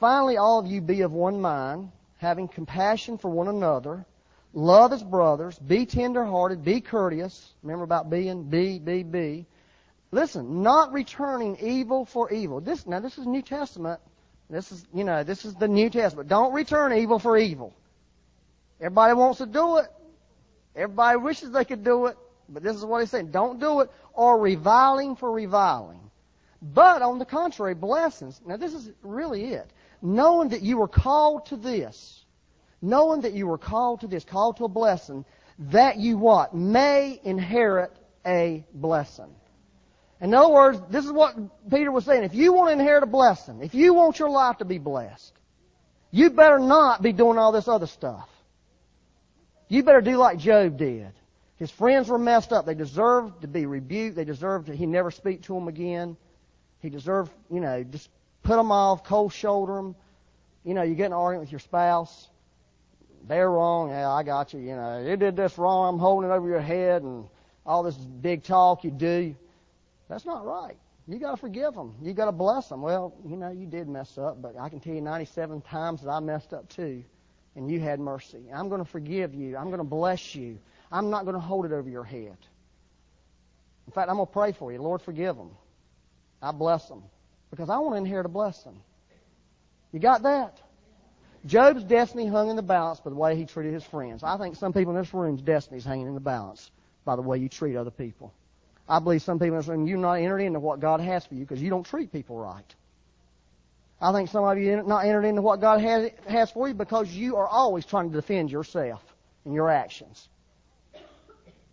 Finally, all of you be of one mind, having compassion for one another, love as brothers, be tenderhearted, be courteous. Remember about being be, be, be. Listen, not returning evil for evil. This now this is New Testament. This is you know this is the New Testament. Don't return evil for evil. Everybody wants to do it. Everybody wishes they could do it, but this is what he's saying. Don't do it or reviling for reviling. But on the contrary, blessings. Now this is really it. Knowing that you were called to this, knowing that you were called to this, called to a blessing, that you what? May inherit a blessing. In other words, this is what Peter was saying. If you want to inherit a blessing, if you want your life to be blessed, you better not be doing all this other stuff. You better do like Job did. His friends were messed up. They deserved to be rebuked. They deserved to, he never speak to them again. He deserved, you know, just put them off, cold shoulder them. You know, you get in an argument with your spouse. They're wrong. Yeah, I got you. You know, you did this wrong. I'm holding it over your head and all this big talk you do. That's not right. You got to forgive them. You got to bless them. Well, you know, you did mess up, but I can tell you 97 times that I messed up too, and you had mercy. I'm going to forgive you. I'm going to bless you. I'm not going to hold it over your head. In fact, I'm going to pray for you. Lord, forgive them. I bless them because I want to inherit a blessing. You got that? Job's destiny hung in the balance by the way he treated his friends. I think some people in this room's destiny is hanging in the balance by the way you treat other people. I believe some people in this room, you're not entered into what God has for you because you don't treat people right. I think some of you are not entered into what God has, has for you because you are always trying to defend yourself and your actions.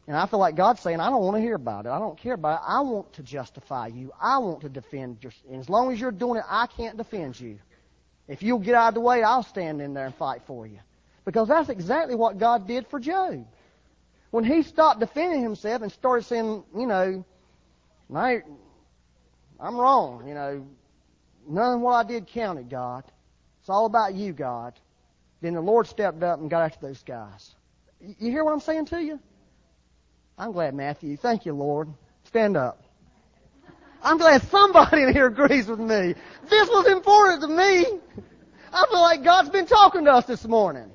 And I feel like God's saying, I don't want to hear about it. I don't care about it. I want to justify you. I want to defend you. And as long as you're doing it, I can't defend you. If you'll get out of the way, I'll stand in there and fight for you. Because that's exactly what God did for Job. When he stopped defending himself and started saying, you know, I, I'm wrong, you know, none of what I did counted, God. It's all about you, God. Then the Lord stepped up and got after those guys. You hear what I'm saying to you? I'm glad, Matthew. Thank you, Lord. Stand up. I'm glad somebody in here agrees with me. This was important to me. I feel like God's been talking to us this morning.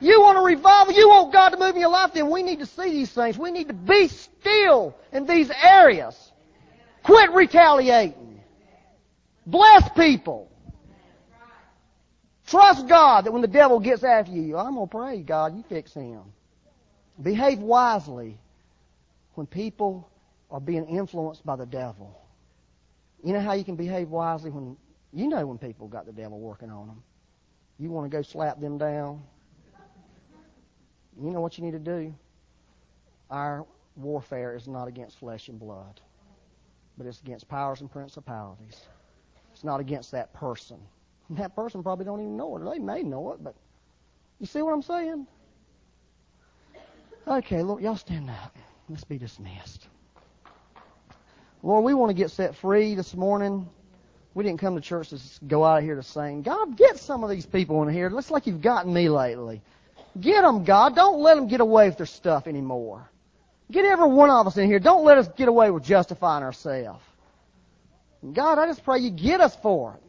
You want a revival? You want God to move in your life? Then we need to see these things. We need to be still in these areas. Quit retaliating. Bless people. Trust God that when the devil gets after you, I'm going to pray, God, you fix him. Behave wisely when people are being influenced by the devil. You know how you can behave wisely when you know when people got the devil working on them. You want to go slap them down. You know what you need to do? Our warfare is not against flesh and blood, but it's against powers and principalities. It's not against that person. That person probably don't even know it. They may know it, but you see what I'm saying? Okay, look, y'all stand up. Let's be dismissed. Lord, we want to get set free this morning. We didn't come to church to go out of here to sing. God, get some of these people in here. It Looks like you've gotten me lately. Get them, God. Don't let them get away with their stuff anymore. Get every one of us in here. Don't let us get away with justifying ourselves. God, I just pray you get us for it.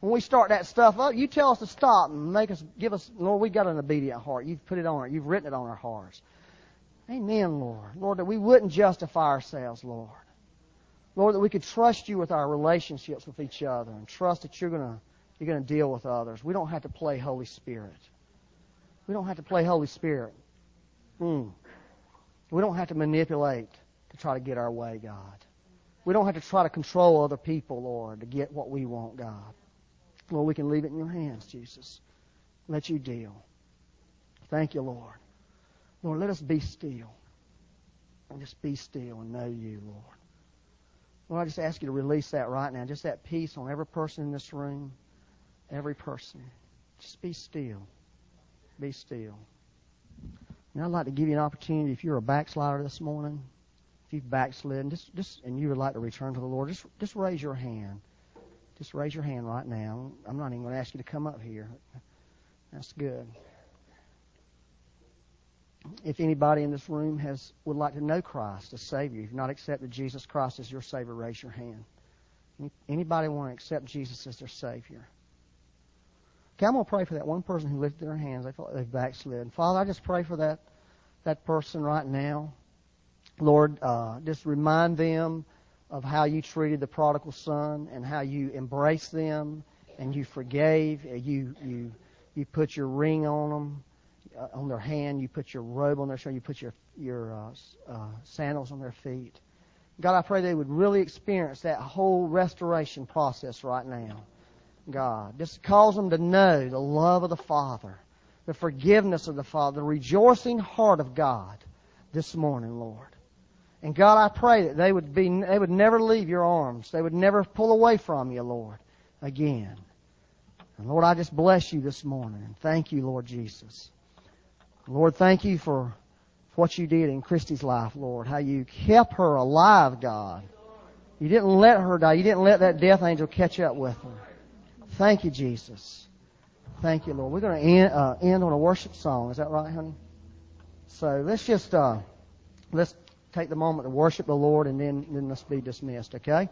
When we start that stuff up, you tell us to stop and make us, give us, Lord, we've got an obedient heart. You've put it on. You've written it on our hearts. Amen, Lord. Lord, that we wouldn't justify ourselves, Lord. Lord, that we could trust you with our relationships with each other and trust that you're gonna you're gonna deal with others. We don't have to play Holy Spirit. We don't have to play Holy Spirit. Hmm. We don't have to manipulate to try to get our way, God. We don't have to try to control other people, Lord, to get what we want, God. Lord, we can leave it in your hands, Jesus. Let you deal. Thank you, Lord. Lord, let us be still. And just be still and know you, Lord. Lord, I just ask you to release that right now. Just that peace on every person in this room. Every person. Just be still. Be still. Now I'd like to give you an opportunity if you're a backslider this morning, if you've backslidden, just, just and you would like to return to the Lord, just just raise your hand. Just raise your hand right now. I'm not even going to ask you to come up here. That's good if anybody in this room has would like to know Christ as Savior, if you've not accepted Jesus Christ as your Savior, raise your hand. Anybody want to accept Jesus as their Savior? Okay, I'm going to pray for that one person who lifted their hands. They felt they've backslid. Father, I just pray for that that person right now. Lord, uh, just remind them of how you treated the prodigal son and how you embraced them and you forgave. And you you you put your ring on them, uh, on their hand. You put your robe on their shoulder. You put your your uh, uh, sandals on their feet. God, I pray they would really experience that whole restoration process right now. God, just cause them to know the love of the Father, the forgiveness of the Father, the rejoicing heart of God this morning, Lord. And God, I pray that they would be, they would never leave your arms. They would never pull away from you, Lord, again. And Lord, I just bless you this morning and thank you, Lord Jesus. Lord, thank you for what you did in Christy's life, Lord. How you kept her alive, God. You didn't let her die. You didn't let that death angel catch up with her. Thank you, Jesus. Thank you, Lord. We're going to end, uh, end on a worship song. Is that right, honey? So let's just uh, let's take the moment to worship the Lord, and then then let's be dismissed. Okay.